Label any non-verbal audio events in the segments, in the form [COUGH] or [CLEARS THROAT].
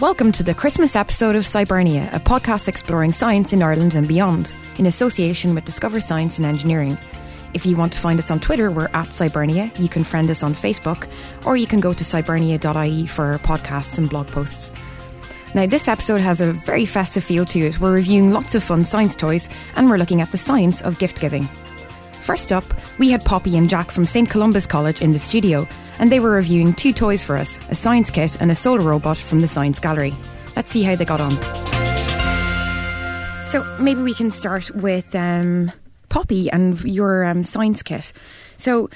Welcome to the Christmas episode of Scibernia, a podcast exploring science in Ireland and beyond, in association with Discover Science and Engineering. If you want to find us on Twitter, we're at Scibernia. You can friend us on Facebook, or you can go to scibernia.ie for podcasts and blog posts. Now, this episode has a very festive feel to it. We're reviewing lots of fun science toys, and we're looking at the science of gift giving. First up, we had Poppy and Jack from St. Columba's College in the studio, and they were reviewing two toys for us a science kit and a solar robot from the Science Gallery. Let's see how they got on. So, maybe we can start with um, Poppy and your um, science kit. So,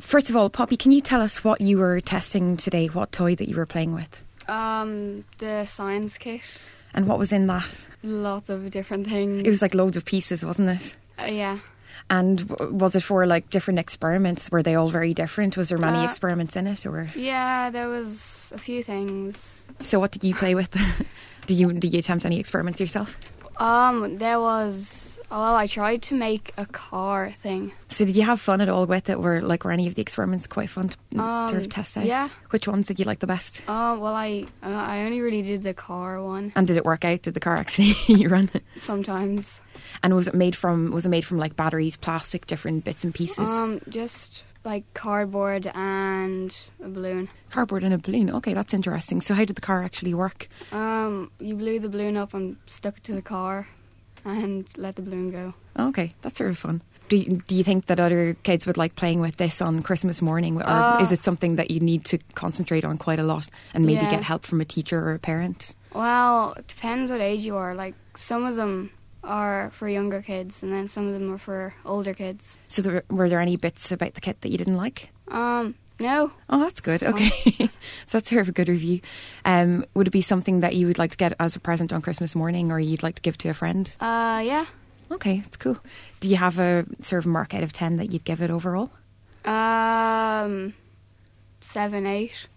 first of all, Poppy, can you tell us what you were testing today? What toy that you were playing with? Um, the science kit. And what was in that? Lots of different things. It was like loads of pieces, wasn't it? Uh, yeah. And was it for like different experiments? Were they all very different? Was there many Uh, experiments in it, or Yeah, there was a few things. so? What did you play with? [LAUGHS] did you did you attempt any experiments yourself? Um, there was. Well, I tried to make a car thing. So did you have fun at all with it? Were like were any of the experiments quite fun to mm, sort of Um, test out? yeah. Which ones did you like the best? Uh, well, I uh, I only really did the car one. And did it work out? Did the car actually [LAUGHS] run? It? Sometimes. And was it made from was it made from like batteries, plastic, different bits and pieces? Um, just like cardboard and a balloon. Cardboard and a balloon. Okay, that's interesting. So how did the car actually work? Um, you blew the balloon up and stuck it to the car, and let the balloon go. Okay, that's sort of fun. Do you, do you think that other kids would like playing with this on Christmas morning, or Uh, is it something that you need to concentrate on quite a lot and maybe Yeah. get help from a teacher or a parent? Well, it depends what age you are. Like some of them are for younger kids, and then some of them are for older kids. So, there, were there any bits about the kit that you didn't like? Um, no. Oh, that's good. Okay, [LAUGHS] so that's sort of a good review. Um, would it be something that you would like to get as a present on Christmas morning, or you'd like to give to a friend? Uh, yeah. Okay, that's cool. Do you have a sort of mark out of ten that you'd give it overall? Um, seven, eight.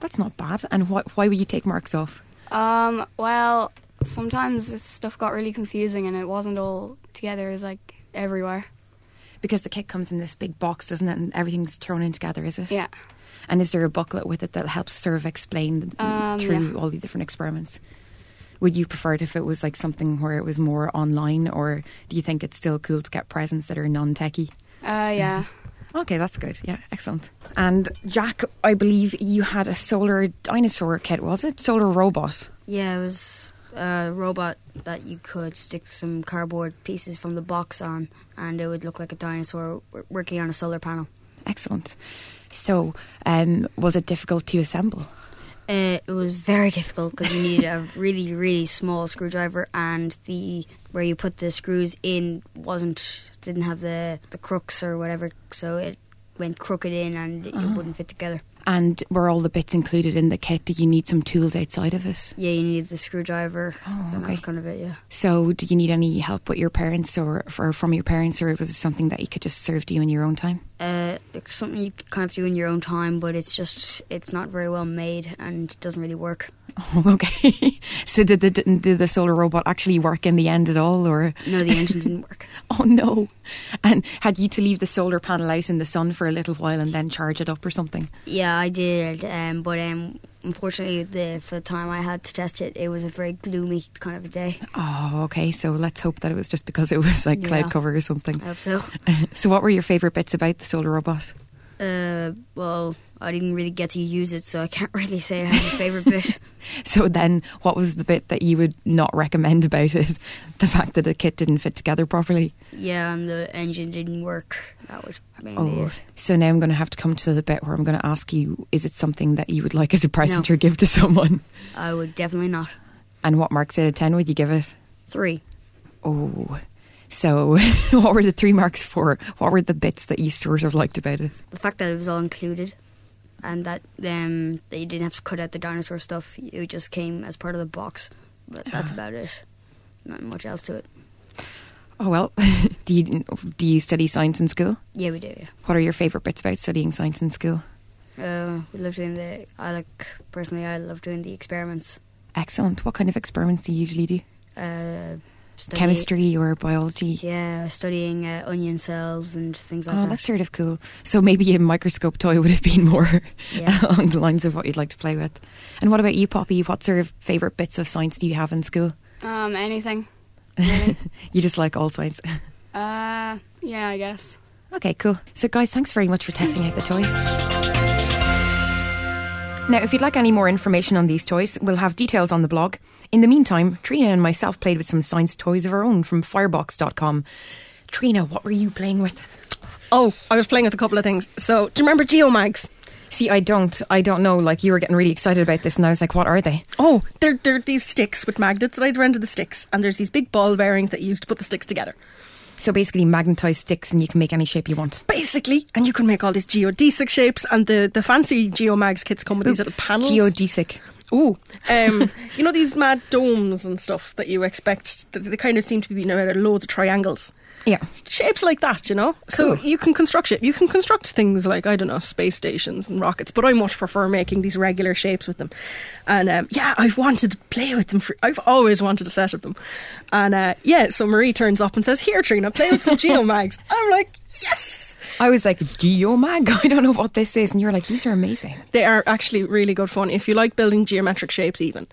That's not bad. And what, why would you take marks off? Um, well, sometimes this stuff got really confusing, and it wasn't all together. It was like everywhere. Because the kit comes in this big box, doesn't it? And everything's thrown in together, is it? Yeah. And is there a booklet with it that helps sort of explain Um, through yeah. all the different experiments? Would you prefer it if it was like something where it was more online, or do you think it's still cool to get presents that are non-techy? Uh, yeah. [LAUGHS] Okay, that's good. Yeah, excellent. And Jack, I believe you had a solar dinosaur kit, was it? Solar robot. Yeah, it was a robot that you could stick some cardboard pieces from the box on, and it would look like a dinosaur working on a solar panel. Excellent. So, um, was it difficult to assemble? Uh, it was very difficult because you needed a really, really small screwdriver, and the where you put the screws in wasn't didn't have the the crooks or whatever, so it went crooked in and it wouldn't fit together. And were all the bits included in the kit? Did you need some tools outside of it? Yeah, you needed the screwdriver. Oh, okay. That's kind of it. Yeah. So, do you need any help with your parents or, or from your parents, or was it something that you could just serve to you in your own time? uh, it's something you kind of do in your own time, but it's just it's not very well made and doesn't really work. Oh, [LAUGHS] okay. so, did the did the solar robot actually work in the end at all, or No, the engine didn't work. [LAUGHS] oh no? And had you to leave the solar panel out in the sun for a little while and then charge it up or something? Yeah, I did, um, but um, unfortunately, the for the time I had to test it, it was a very gloomy kind of a day. Oh, okay. So let's hope that it was just because it was like Yeah. cloud cover or something. I hope so. [LAUGHS] so, what were your favourite bits about the solar robot? Uh, well, I didn't really get to use it, so I can't [LAUGHS] really say I have a favorite bit. [LAUGHS] So then, what was the bit that you would not recommend about it? [LAUGHS] The fact that the kit didn't fit together properly. Yeah, and the engine didn't work. That was mainly Oh, it. so now I'm going to have to come to the bit where I'm going to ask you: Is it something that you would like as a present No. or give to someone? I would definitely not. And what marks out of ten would you give it? Three. Oh, so what were the three marks for? What were the bits that you sort of liked about it? The fact that it was all included, and that um, you didn't have to cut out the dinosaur stuff. It just came as part of the box. But that's about it. Not much else to it. Oh well, [LAUGHS] do you do you study science in school? Yeah, we do. Yeah. What are your favourite bits about studying science in school? Uh, we love doing the. I like personally. I love doing the experiments. Excellent. What kind of experiments do you usually do? Uh, study- chemistry or biology. Yeah, studying uh, onion cells and things like Oh, that. Oh, that's sort of cool. So maybe a microscope toy would have been more Yeah. [LAUGHS] along the lines of what you'd like to play with. And what about you, Poppy? What sort of favourite bits of science do you have in school? Um, anything. Really. [LAUGHS] You just like all science. [LAUGHS] uh, yeah, I guess. Okay, cool. So, guys, thanks very much for testing out the toys. Now, if you'd like any more information on these toys, we'll have details on the blog. In the meantime, Triona and myself played with some science toys of our own from firebox.com. Triona, what were you playing with? Oh, I was playing with a couple of things. So, do you remember Geomags? See, I don't. I don't know. Like, you were getting really excited about this, and I was like, what are they? Oh, they're, they're these sticks with magnets that I'd rented the sticks, and there's these big ball bearings that you use to put the sticks together. So, basically, magnetized sticks, and you can make any shape you want. Basically, and you can make all these geodesic shapes, and the, the fancy Geomags kits come with these little panels. Geodesic. Ooh, um, [LAUGHS] you know these mad domes and stuff that you expect. They kind of seem to be out of loads of triangles. Yeah. shapes like that, you know. So you can construct it. You can construct things like I don't know, space stations and rockets. But I much prefer making these regular shapes with them. And um, yeah, I've wanted to play with them. For, I've always wanted a set of them. And uh, yeah, so Marie turns up and says, "Here, Triona, play with some [LAUGHS] geomags." I'm like, yes. I was like, Geomag? [LAUGHS] I don't know what this is. And you're like, these are amazing. They are actually really good fun. If you like building geometric shapes, even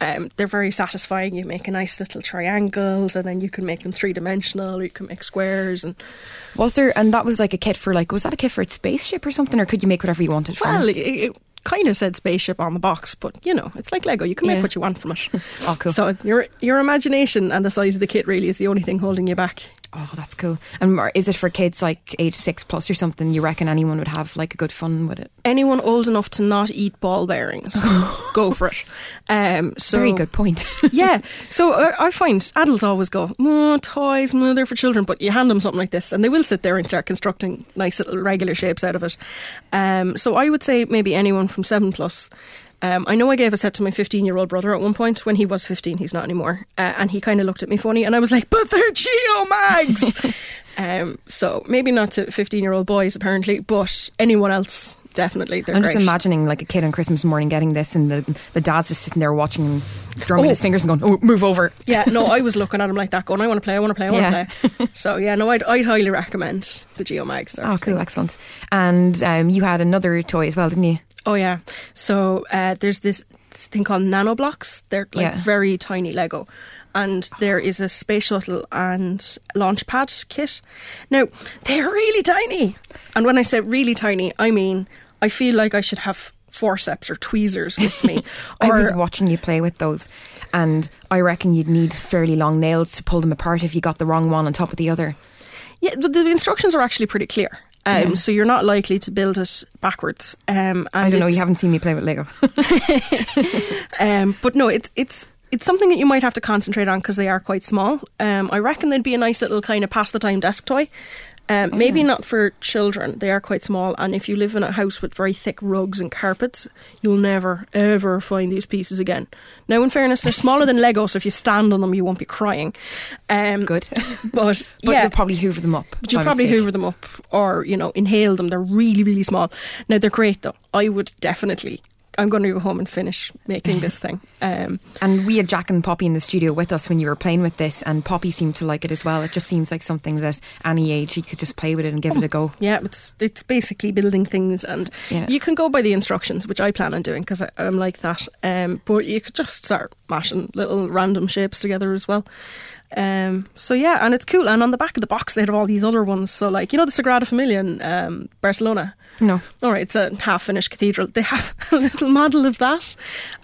um, they're very satisfying. You make a nice little triangles, and then you can make them three dimensional, or you can make squares. And Was there, and that was like a kit for like, was that a kit for a spaceship or something, or could you make whatever you wanted from well, it? it, it kind of said spaceship on the box, but you know, it's like Lego. You can make Yeah. what you want from it. [LAUGHS] Oh, cool. So your your imagination and the size of the kit really is the only thing holding you back. Oh, that's cool. And is it for kids like age six plus or something? You reckon anyone would have like a good fun with it? Anyone old enough to not eat ball bearings, [LAUGHS] go for it. Um, so Very good point. [LAUGHS] yeah. [LAUGHS] So uh, I find adults always go, oh, toys, oh, they're for children. But you hand them something like this and they will sit there and start constructing nice little regular shapes out of it. Um, so I would say maybe anyone from seven plus. Um, I know I gave a set to my 15 year old brother at one point when he was 15, he's not anymore. Uh, and he kind of looked at me funny and I was like, but they're Geomags! [LAUGHS] um, so maybe not to 15 year old boys apparently, but anyone else, definitely. They're I'm great. just imagining like a kid on Christmas morning getting this, and the the dad's just sitting there watching him, drumming Oh. his fingers and going, "Oh, move over." Yeah, no, I was [LAUGHS] looking at him like that, going, I want to play, I want to play, I want to Yeah. play. [LAUGHS] So, yeah, no, I'd, I'd highly recommend the Geomags. Oh, cool, excellent. And um, you had another toy as well, didn't you? Oh, yeah. So, uh, there's this thing called nanoblocks. They're like Yeah. very tiny Lego. And there is a space shuttle and launch pad kit. Now, they're really tiny. And when I say really tiny, I mean, I feel like I should have forceps or tweezers with me. [LAUGHS] I was watching you play with those, and I reckon you'd need fairly long nails to pull them apart if you got the wrong one on top of the other. Yeah, but the instructions are actually pretty clear. Um, So you're not likely to build it backwards. Um, and I don't know. You haven't seen me play with Lego. [LAUGHS] [LAUGHS] Um, but no, it's it's it's something that you might have to concentrate on because they are quite small. Um, I reckon they'd be a nice little kind of pass the time desk toy. Um, maybe not for children. They are quite small, and if you live in a house with very thick rugs and carpets, you'll never ever find these pieces again. Now, in fairness, they're smaller than Lego, so if you stand on them, you won't be crying. Um, Good, [LAUGHS] but, [LAUGHS] but yeah, you'll probably hoover them up. but you'll probably mistake. hoover them up or, you know, inhale them. They're really, really small. Now, they're great though. I would definitely, I'm going to go home and finish making this thing. Um, And we had Jack and Poppy in the studio with us when you were playing with this, and Poppy seemed to like it as well. It just seems like something that any age you could just play with it and give it a go. yeah, it's it's basically building things, and Yeah. you can go by the instructions, which I plan on doing because I'm like that. Um, but you could just start mashing little random shapes together as well. Um, so yeah, and it's cool. And on the back of the box, they have all these other ones. So like you know the Sagrada Familia in um, Barcelona. No, All right, it's a half-finished cathedral. They have [LAUGHS] a little model of that,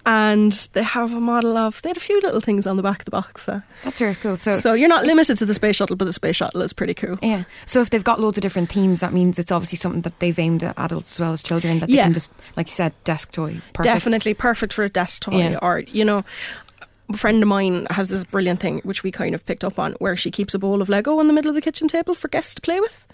and they have a model of. They had a few little things on the back of the box. Uh, that's very cool. So, so you're not limited to the space shuttle, but the space shuttle is pretty cool. yeah, so if they've got loads of different themes, that means it's obviously something that they've aimed at adults as well as children. That they Yeah. can just, like you said, desk toy. Perfect. Definitely perfect for a desk toy, Yeah. or you know. A friend of mine has this brilliant thing, which we kind of picked up on, where she keeps a bowl of Lego in the middle of the kitchen table for guests to play with.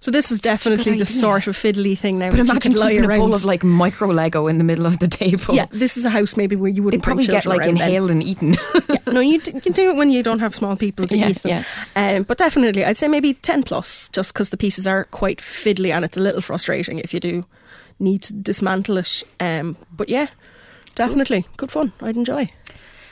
So this is definitely the sort of fiddly thing now. But you imagine lie keeping a bowl of like micro Lego in the middle of the table. yeah, this is a house maybe where you wouldn't probably get like around then. inhaled and eaten. yeah, no, you, d- you do it when you don't have small people to [LAUGHS] Yeah, eat them. Um, but definitely, I'd say maybe 10 plus, just because the pieces are quite fiddly and it's a little frustrating if you do need to dismantle it. Um, but yeah, definitely. Good fun. I'd enjoy.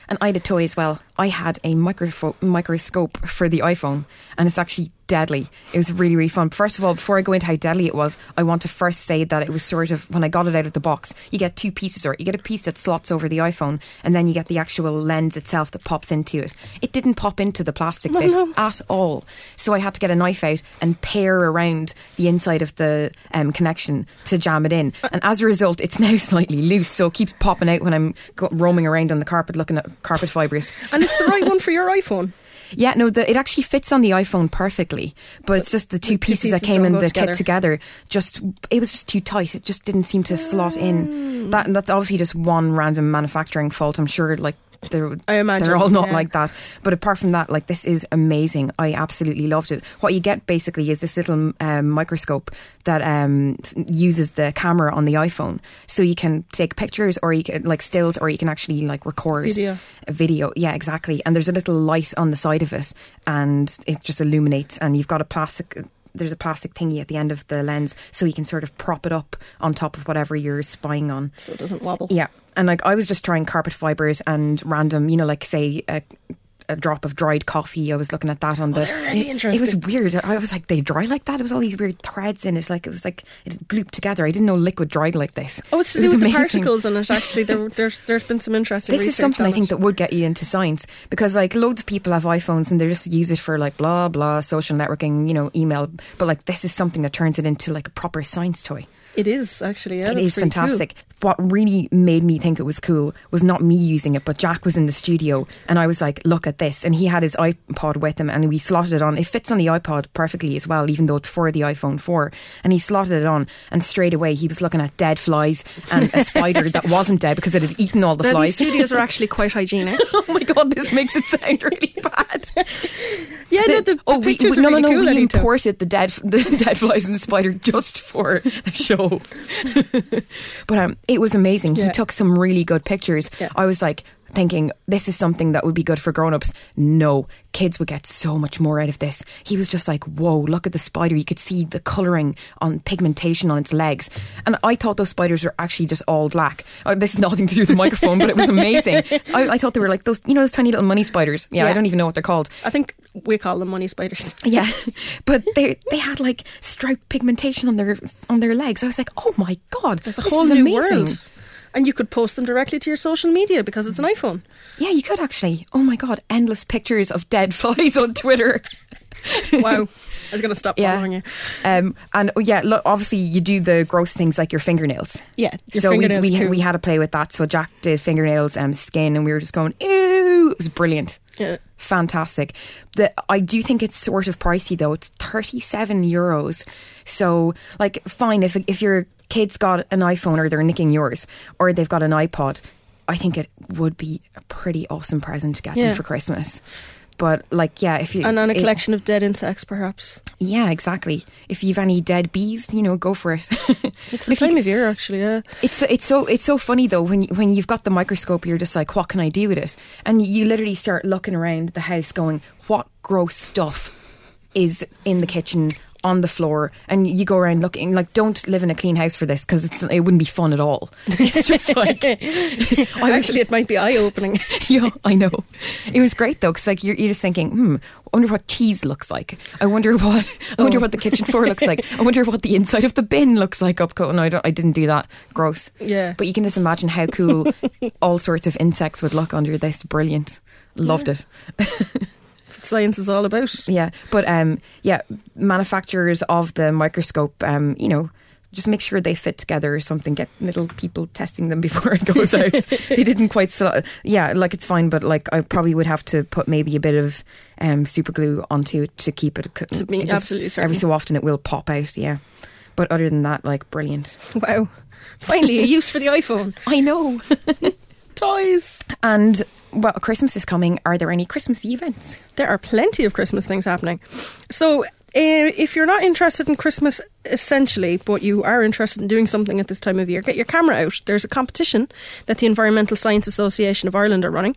And I had a toy as well. I had a microfo- microscope for the iPhone, and it's actually deadly. It was really, really fun. First of all, before I go into how deadly it was, I want to first say that it was sort of when I got it out of the box, you get two pieces, or you get a piece that slots over the iPhone, and then you get the actual lens itself that pops into it. It didn't pop into the plastic bit no. at all. So I had to get a knife out and pare around the inside of the um, connection to jam it in. And as a result, it's [LAUGHS] now slightly loose, so it keeps popping out when I'm go- roaming around on the carpet looking at carpet fibres. And it's the right one for your iPhone. [LAUGHS] Yeah, no, the, it actually fits on the iPhone perfectly, but it's just the two The two pieces that came in the together. kit together. Just it was just too tight. It just didn't seem to slot in. Ah. That that's obviously just one random manufacturing fault. I'm sure, like they're I imagine, they're all not yeah. like that. But apart from that, like this is amazing. I absolutely loved it. What you get basically is this little um, microscope that um, uses the camera on the iPhone, so you can take pictures or you can like stills, or you can actually like record Video. a video. Yeah, exactly. And there's a little light on the side of it, and it just illuminates. And you've got a plastic. There's a plastic thingy at the end of the lens, so you can sort of prop it up on top of whatever you're spying on. So it doesn't wobble. Yeah, and like I was just trying carpet fibers and random, you know, like say a, a drop of dried coffee. I was looking at that on oh, the. they're really it, it was weird. I was like, they dry like that. It was all these weird threads in it. Like it was like it glooped together. I didn't know liquid dried like this. Oh, it's to It do with the particles in it. Actually, there, [LAUGHS] there's there's been some interesting. This is something I think that would get you into science because like loads of people have iPhones and they just use it for like blah blah social networking, you know, email. But like this is something that turns it into like a proper science toy. It is actually. Yeah, It is really cool. fantastic. What really made me think it was cool was not me using it, but Jack was in the studio and I was like, look at this. And he had his iPod with him and we slotted it on. It fits on the iPod perfectly as well, even though it's for the iPhone 4. And he slotted it on and straight away he was looking at dead flies and a [LAUGHS] spider that wasn't dead because it had eaten all the Now, flies. these studios are actually quite hygienic. [LAUGHS] oh my god, this makes it sound really bad. [LAUGHS] yeah, no, the, the oh, we, no, really no, no. cool. we imported the dead, the dead flies and the spider just for the show. [LAUGHS] but um, it was amazing. Yeah. He took some really good pictures. Yeah. I was like thinking this is something that would be good for grown-ups. No, kids would get so much more out of this. He was just like, "Whoa, look at the spider. You could see the coloring on pigmentation on its legs." And I thought those spiders were actually just all black. Oh, this is nothing to do with the microphone, but it was amazing. I, I thought they were like those, you know, those tiny little money spiders. Yeah, I don't even know what they're called. I think we call them money spiders. [LAUGHS] Yeah, but they they had like striped pigmentation on their on their legs. I was like, oh my god, There's a whole new amazing. world. And you could post them directly to your social media because it's an iPhone. Yeah, you could actually. Oh my god, endless pictures of dead [LAUGHS] flies on Twitter. [LAUGHS] Wow. I was going to stop Yeah, following you. um, and oh, yeah, look, obviously you do the gross things like your fingernails. Yeah, your so we fingernails we, cool. we had to play with that. So Jack did fingernails, um, skin, and we were just going, ew. It was brilliant. Yeah. fantastic. The I do think it's sort of pricey though. It's thirty seven euros. So like, fine if if your kid's got an iPhone or they're nicking yours or they've got an iPod, I think it would be a pretty awesome present to get Yeah. them for Christmas. But like, yeah, if you And on a it- collection of dead insects, perhaps. yeah, exactly. If you've any dead bees, you know, go for it. [LAUGHS] It's the time of year, actually, yeah. It's it's so it's so funny though when you, when you've got the microscope, you're just like, what can I do with it? And you literally start looking around the house, going, what gross stuff is in the kitchen on the floor? And you go around looking like, don't live in a clean house for this because it wouldn't be fun at all. [LAUGHS] It's just like I Actually, it might be eye opening. [LAUGHS] yeah, I know. It was great though, because like you're, you're just thinking, hmm, I wonder what cheese looks like. I wonder [LAUGHS] what I wonder Oh. what the kitchen floor looks like. I wonder what the inside of the bin looks like up. No, I, don't, I didn't do that. Gross. Yeah. But you can just imagine how cool all sorts of insects would look under this. Brilliant. Loved it. That's what science is all about. Yeah, but um, yeah, manufacturers of the microscope, um, you know, just make sure they fit together or something. Get little people testing them [LAUGHS] before it goes out. they didn't quite. So, yeah, like it's fine, but like I probably would have to put maybe a bit of um, super glue onto it to keep it. To be it just- absolutely certain. Every so often, it will pop out. Yeah, but other than that, like brilliant. Wow. Finally, a use for the iPhone. I know. [LAUGHS] Toys. and well, Christmas is coming. Are there any Christmassy events? There are plenty of Christmas things happening. So, uh, if you're not interested in Christmas essentially, but you are interested in doing something at this time of year, get your camera out. There's a competition that the Environmental Science Association of Ireland are running.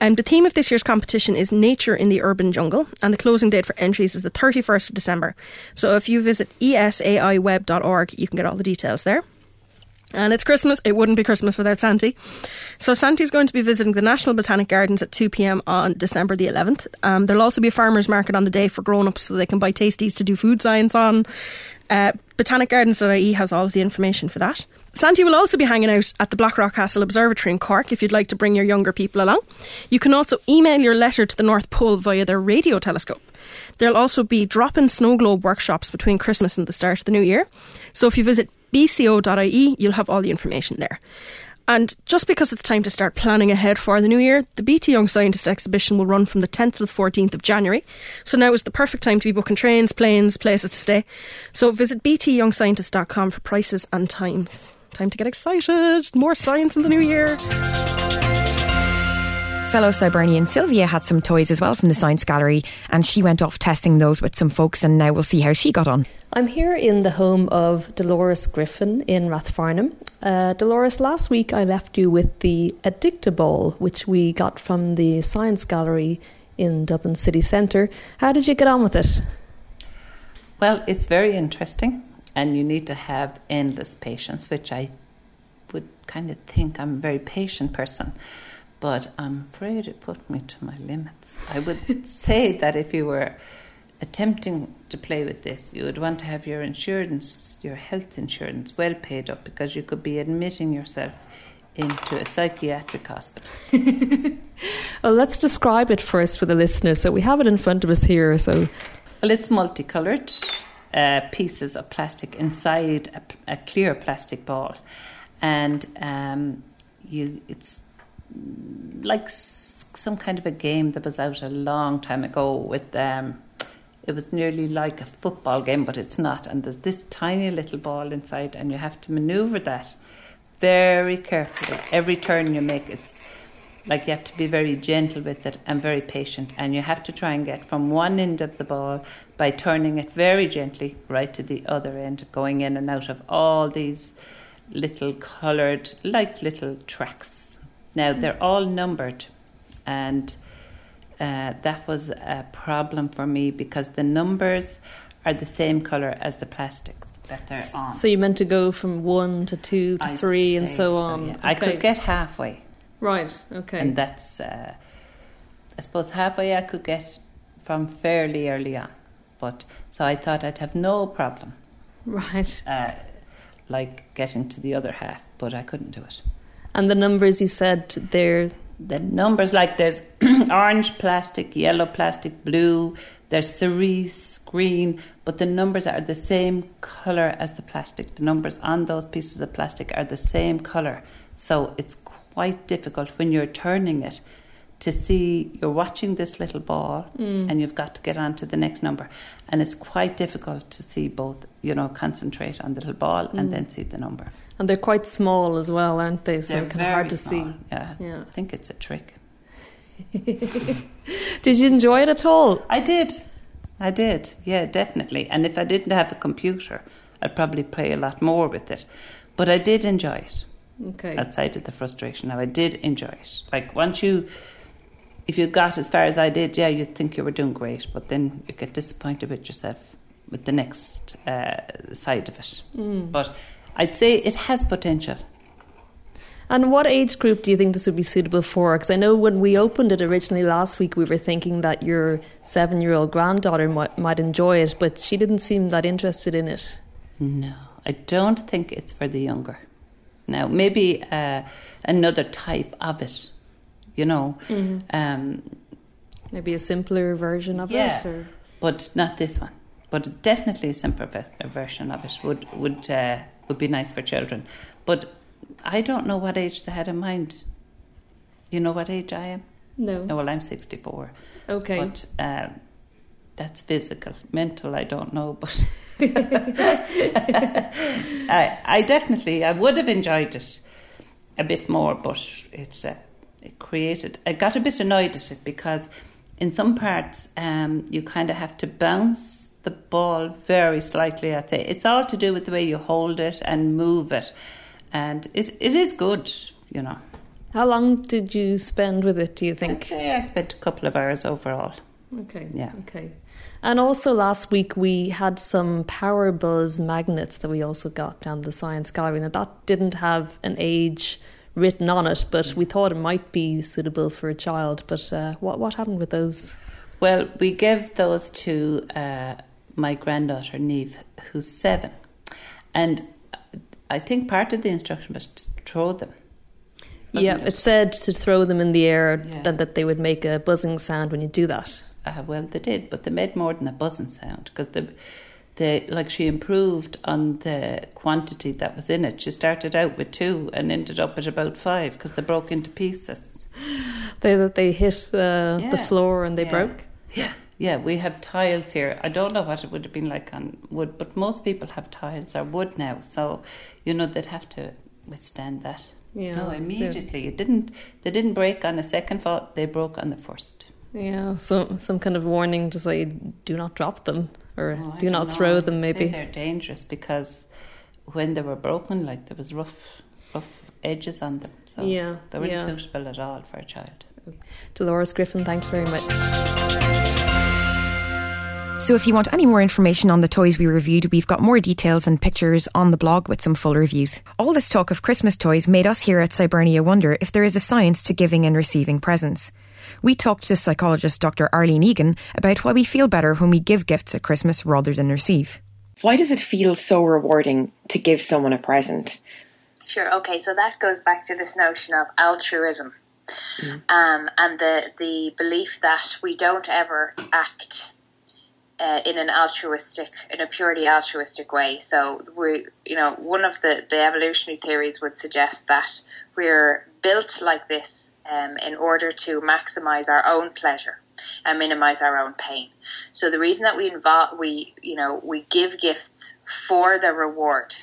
And the theme of this year's competition is Nature in the Urban Jungle, and the closing date for entries is the 31st of December. So, if you visit esaiweb.org, you can get all the details there. And it's Christmas. It wouldn't be Christmas without Santi. So Santi's going to be visiting the National Botanic Gardens at 2 p.m. on December the 11th. Um, there'll also be a farmers market on the day for grown-ups so they can buy tasties to do food science on. Uh, botanicgardens.ie has all of the information for that. Santi will also be hanging out at the Blackrock Castle Observatory in Cork if you'd like to bring your younger people along. You can also email your letter to the North Pole via their radio telescope. There'll also be drop in snow globe workshops between Christmas and the start of the new year. So if you visit bco.ie, you'll have all the information there. And just because it's time to start planning ahead for the new year, the BT Young Scientist exhibition will run from the 10th to the 14th of January. So now is the perfect time to be booking trains, planes, places to stay. So visit btyoungscientist.com for prices and times. Time to get excited. More science in the new year. Fellow Scibernian Sylvia had some toys as well from the Science Gallery, and she went off testing those with some folks, and now we'll see how she got on. I'm here in the home of Dolores Griffin in Rathfarnham. Uh, Dolores, last week I left you with the Addict-a-ball, which we got from the Science Gallery in Dublin City Centre. How did you get on with it? Well, it's very interesting, and you need to have endless patience, which I would kind of think I'm a very patient person but I'm afraid it put me to my limits. I would [LAUGHS] say that if you were attempting to play with this, you would want to have your insurance, your health insurance, well paid up because you could be admitting yourself into a psychiatric hospital. [LAUGHS] well, let's describe it first for the listeners. So we have it in front of us here. So, well, it's multicolored uh, pieces of plastic inside a, a clear plastic ball, and um, you it's like some kind of a game that was out a long time ago with um, it was nearly like a football game, but it's not. And there's this tiny little ball inside, and you have to maneuver that very carefully. Every turn you make, it's like you have to be very gentle with it and very patient. And you have to try and get from one end of the ball by turning it very gently right to the other end, going in and out of all these little coloured, like little tracks now they're all numbered, and uh, that was a problem for me because the numbers are the same color as the plastic that they're on. So you meant to go from one to two to I'd three and so, so on. Yeah. Okay. I could get halfway. Right. Okay. And that's, uh, I suppose, halfway I could get from fairly early on, but so I thought I'd have no problem. Right. Uh, like getting to the other half, but I couldn't do it. And the numbers you said they're the numbers like there's [CLEARS THROAT] orange plastic, yellow plastic, blue, there's cerise, green, but the numbers are the same color as the plastic. The numbers on those pieces of plastic are the same color. So it's quite difficult when you're turning it to see you're watching this little ball mm. and you've got to get on to the next number. And it's quite difficult to see both, you know, concentrate on the little ball mm. and then see the number. And they're quite small as well, aren't they? So they're kind of hard to small. see. Yeah. yeah. I think it's a trick. [LAUGHS] did you enjoy it at all? I did. I did. Yeah, definitely. And if I didn't have a computer, I'd probably play a lot more with it. But I did enjoy it. Okay. Outside of the frustration. Now, I did enjoy it. Like, once you, if you got as far as I did, yeah, you'd think you were doing great. But then you get disappointed with yourself with the next uh, side of it. Mm. But I'd say it has potential. And what age group do you think this would be suitable for? Because I know when we opened it originally last week, we were thinking that your seven year old granddaughter might, might enjoy it, but she didn't seem that interested in it. No, I don't think it's for the younger. Now, maybe uh, another type of it, you know. Mm-hmm. Um, maybe a simpler version of yeah, it? Or? But not this one. But definitely a simpler version of it would, would uh, would be nice for children. But I don't know what age they had in mind. You know what age I am? No. Oh, well, I'm 64. Okay. But uh, that's physical. Mental, I don't know. But [LAUGHS] I, I definitely, I would have enjoyed it a bit more, but it's uh, it created. I got a bit annoyed at it because in some parts um, you kind of have to bounce the ball very slightly, I'd say. It's all to do with the way you hold it and move it. And it, it is good, you know. How long did you spend with it, do you think? I'd say I spent a couple of hours overall. Okay. Yeah. Okay. And also last week we had some Power Buzz magnets that we also got down the Science Gallery. Now that didn't have an age written on it, but we thought it might be suitable for a child. But uh, what what happened with those? Well, we gave those to uh, my granddaughter Neve, who's seven, and I think part of the instruction was to throw them. Yeah, it? it? said to throw them in the air, Yeah. then that they would make a buzzing sound when you do that. Uh, well, they did, but they made more than a buzzing sound because the, the like she improved on the quantity that was in it. She started out with two and ended up at about five because they broke into pieces. They that they hit uh, Yeah. the floor and they Yeah. broke. Yeah, yeah. We have tiles here. I don't know what it would have been like on wood, but most people have tiles or wood now, so you know they'd have to withstand that. Yeah, no, so- immediately. It didn't. They didn't break on a second fall. They broke on the first. Yeah, so some kind of warning to say do not drop them or Oh, do don't know. throw them. Maybe. they're dangerous because when they were broken, like there was rough, rough edges on them. So Yeah, they weren't yeah. suitable at all for a child. Dolores Griffin, thanks very much. So if you want any more information on the toys we reviewed, we've got more details and pictures on the blog with some full reviews. All this talk of Christmas toys made us here at Scibernia wonder if there is a science to giving and receiving presents. We talked to psychologist Dr. Arlene Egan about why we feel better when we give gifts at Christmas rather than receive. Why does it feel so rewarding to give someone a present? Sure. Okay. So that goes back to this notion of altruism, um, and the the belief that we don't ever act uh, in an altruistic, in a purely altruistic way. So we, you know, one of the the evolutionary theories would suggest that we're built like this um, in order to maximize our own pleasure and minimize our own pain. So the reason that we involve, we, you know, we give gifts for the reward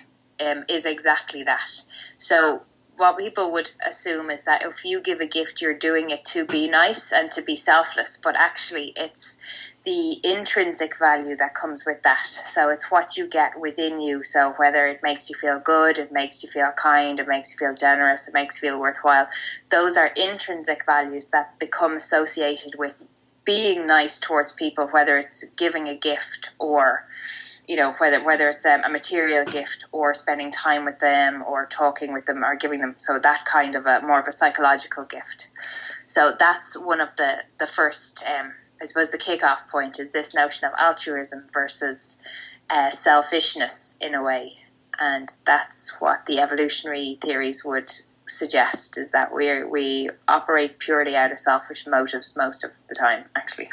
um, is exactly that. So what people would assume is that if you give a gift, you're doing it to be nice and to be selfless, but actually it's the intrinsic value that comes with that. So it's what you get within you. So whether it makes you feel good, it makes you feel kind, it makes you feel generous, it makes you feel worthwhile. Those are intrinsic values that become associated with being nice towards people, whether it's giving a gift or, you know, whether whether it's um, a material gift or spending time with them or talking with them or giving them so that kind of a more of a psychological gift. So that's one of the the first, um, I suppose, the kickoff point is this notion of altruism versus uh, selfishness in a way, and that's what the evolutionary theories would suggest is that we we operate purely out of selfish motives most of the time actually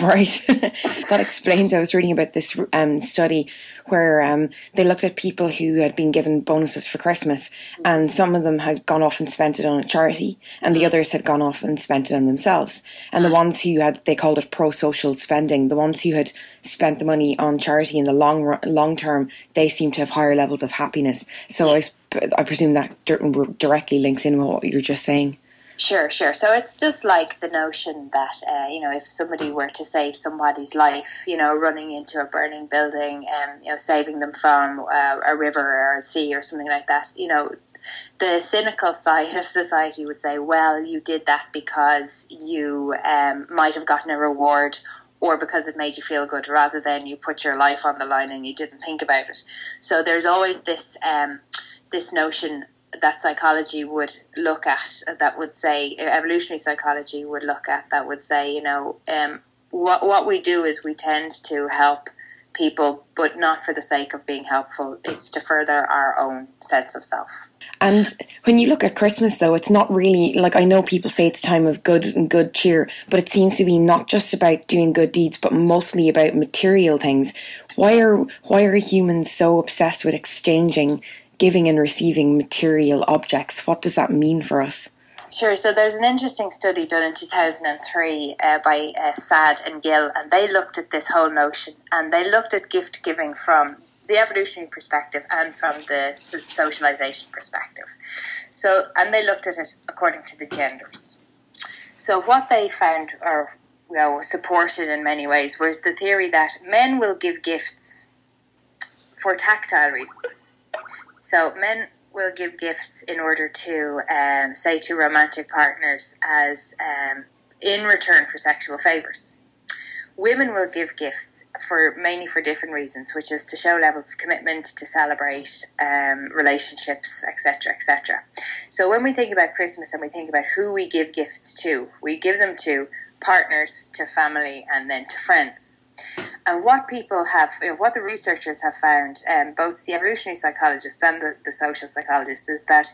Right. [LAUGHS] that explains. I was reading about this um, study where um, they looked at people who had been given bonuses for Christmas, and some of them had gone off and spent it on a charity, and the others had gone off and spent it on themselves. And the ones who had, they called it pro-social spending. The ones who had spent the money on charity in the long long term, they seem to have higher levels of happiness. So I, sp- I presume that directly links in with what you're just saying. Sure, sure. So it's just like the notion that, uh, you know, if somebody were to save somebody's life, you know, running into a burning building and, you know, saving them from uh, a river or a sea or something like that, you know, the cynical [LAUGHS] side of society would say, well, you did that because you um, might have gotten a reward or because it made you feel good rather than you put your life on the line and you didn't think about it. So there's always this um, this notion that psychology would look at that would say evolutionary psychology would look at that would say you know um, what what we do is we tend to help people but not for the sake of being helpful it's to further our own sense of self And when you look at Christmas, though, it's not really like I know people say it's time of good and good cheer, but it seems to be not just about doing good deeds, but mostly about material things. Why are why are humans so obsessed with exchanging, giving and receiving material objects? What does that mean for us? Sure. So there's an interesting study done in 2003 uh, by uh, Saad and Gill, and they looked at this whole notion and they looked at gift giving from the evolutionary perspective and from the socialization perspective. So, and they looked at it according to the genders. So, what they found, or you know, supported in many ways, was the theory that men will give gifts for tactile reasons. So men will give gifts in order to um, say to romantic partners as um, in return for sexual favors. women will give gifts for mainly for different reasons, which is to show levels of commitment, to celebrate um, relationships, etc., etc. So when we think about Christmas and we think about who we give gifts to, we give them to partners, to family, and then to friends. And what people have, you know, what the researchers have found, um, both the evolutionary psychologists and the, the social psychologists, is that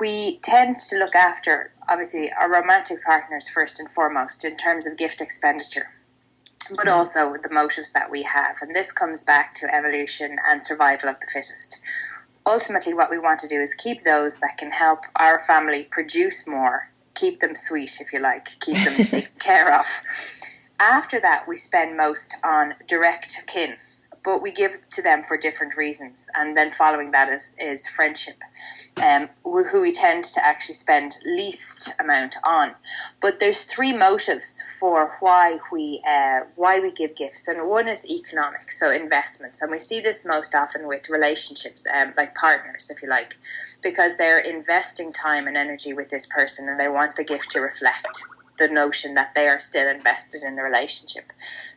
we tend to look after, obviously, our romantic partners first and foremost in terms of gift expenditure but also the motives that we have. And this comes back to evolution and survival of the fittest. Ultimately, what we want to do is keep those that can help our family produce more, keep them sweet, if you like, keep them [LAUGHS] taken care of. After that, we spend most on direct kin, but we give to them for different reasons. And then following that is, is friendship, um, who we tend to actually spend least amount on. But there's three motives for why we uh, why we give gifts, and one is economic, so investments, and we see this most often with relationships, um, like partners, if you like, because they're investing time and energy with this person, and they want the gift to reflect the notion that they are still invested in the relationship.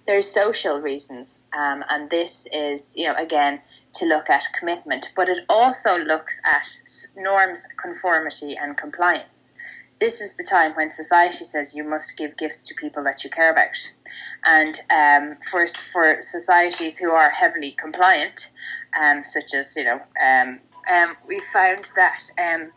There's social reasons, um, and this is, you know, again, to look at commitment, but it also looks at norms, conformity, and compliance. This is the time when society says you must give gifts to people that you care about, and um, for for societies who are heavily compliant, um, such as you know, um, um, we found that um,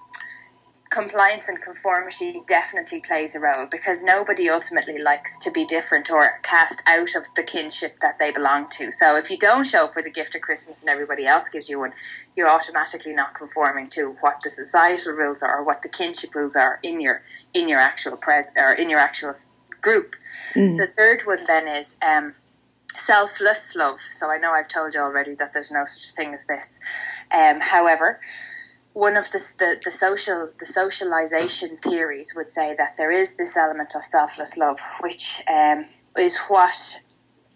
compliance and conformity definitely plays a role because nobody ultimately likes to be different or cast out of the kinship that they belong to. So if you don't show up with a gift at Christmas and everybody else gives you one, you're automatically not conforming to what the societal rules are or what the kinship rules are in your in your actual pres or in your actual group. Mm. The third one then is um, selfless love. So I know I've told you already that there's no such thing as this. Um, however, one of the, the, the social the socialization theories would say that there is this element of selfless love, which um, is what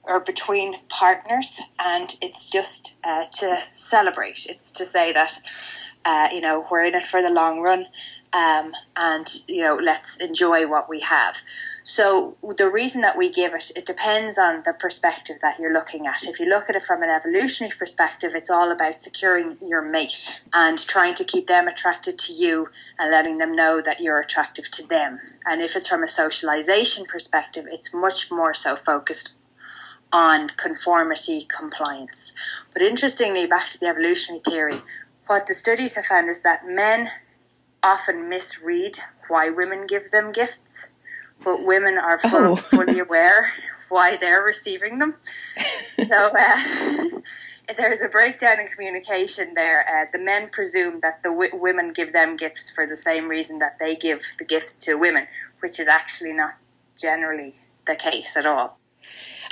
or between partners, and it's just uh, to celebrate. It's to say that uh, you know we're in it for the long run, um, and you know let's enjoy what we have. So the reason that we give it, it depends on the perspective that you're looking at. If you look at it from an evolutionary perspective, it's all about securing your mate and trying to keep them attracted to you and letting them know that you're attractive to them. And if it's from a socialization perspective, it's much more so focused on conformity compliance. But interestingly, back to the evolutionary theory, what the studies have found is that men often misread why women give them gifts but women are oh. fully aware why they're receiving them. so [LAUGHS] uh, [LAUGHS] there's a breakdown in communication there. Uh, the men presume that the w- women give them gifts for the same reason that they give the gifts to women, which is actually not generally the case at all.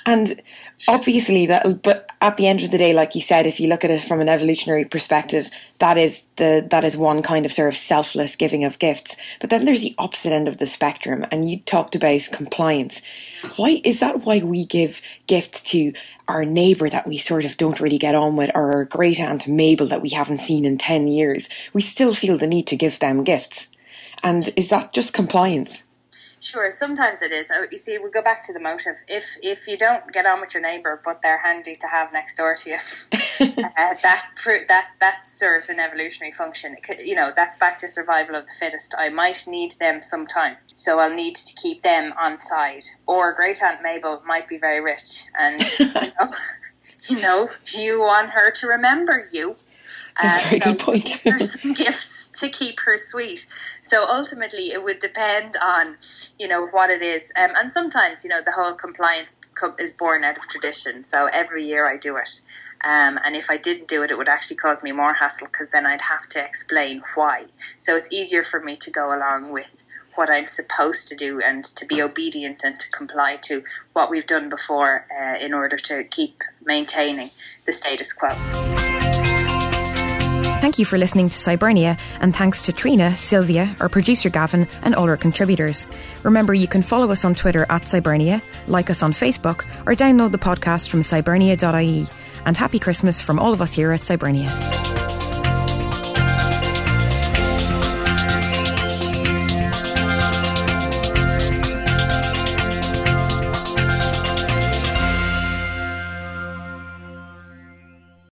And obviously that but at the end of the day like you said if you look at it from an evolutionary perspective that is the that is one kind of sort of selfless giving of gifts. But then there's the opposite end of the spectrum and you talked about compliance. Why is that why we give gifts to our neighbor that we sort of don't really get on with or our great aunt Mabel that we haven't seen in 10 years? We still feel the need to give them gifts. And is that just compliance Sure, sometimes it is. Oh, you see, we go back to the motive. If if you don't get on with your neighbour, but they're handy to have next door to you, [LAUGHS] uh, that that that serves an evolutionary function. You know, that's back to survival of the fittest. I might need them sometime, so I'll need to keep them on side. Or Great Aunt Mabel might be very rich, and you [LAUGHS] know, you know, you want her to remember you. Uh, very so good point. give her some [LAUGHS] gifts to keep her sweet. So ultimately, it would depend on you know what it is, um, and sometimes you know the whole compliance is born out of tradition. So every year I do it, um, and if I didn't do it, it would actually cause me more hassle because then I'd have to explain why. So it's easier for me to go along with what I'm supposed to do and to be obedient and to comply to what we've done before uh, in order to keep maintaining the status quo. Thank you for listening to Scibernia, and thanks to Triona, Sylvia, our producer Gavin, and all our contributors. Remember, you can follow us on Twitter at Scibernia, like us on Facebook, or download the podcast from scibernia.ie. And happy Christmas from all of us here at Scibernia.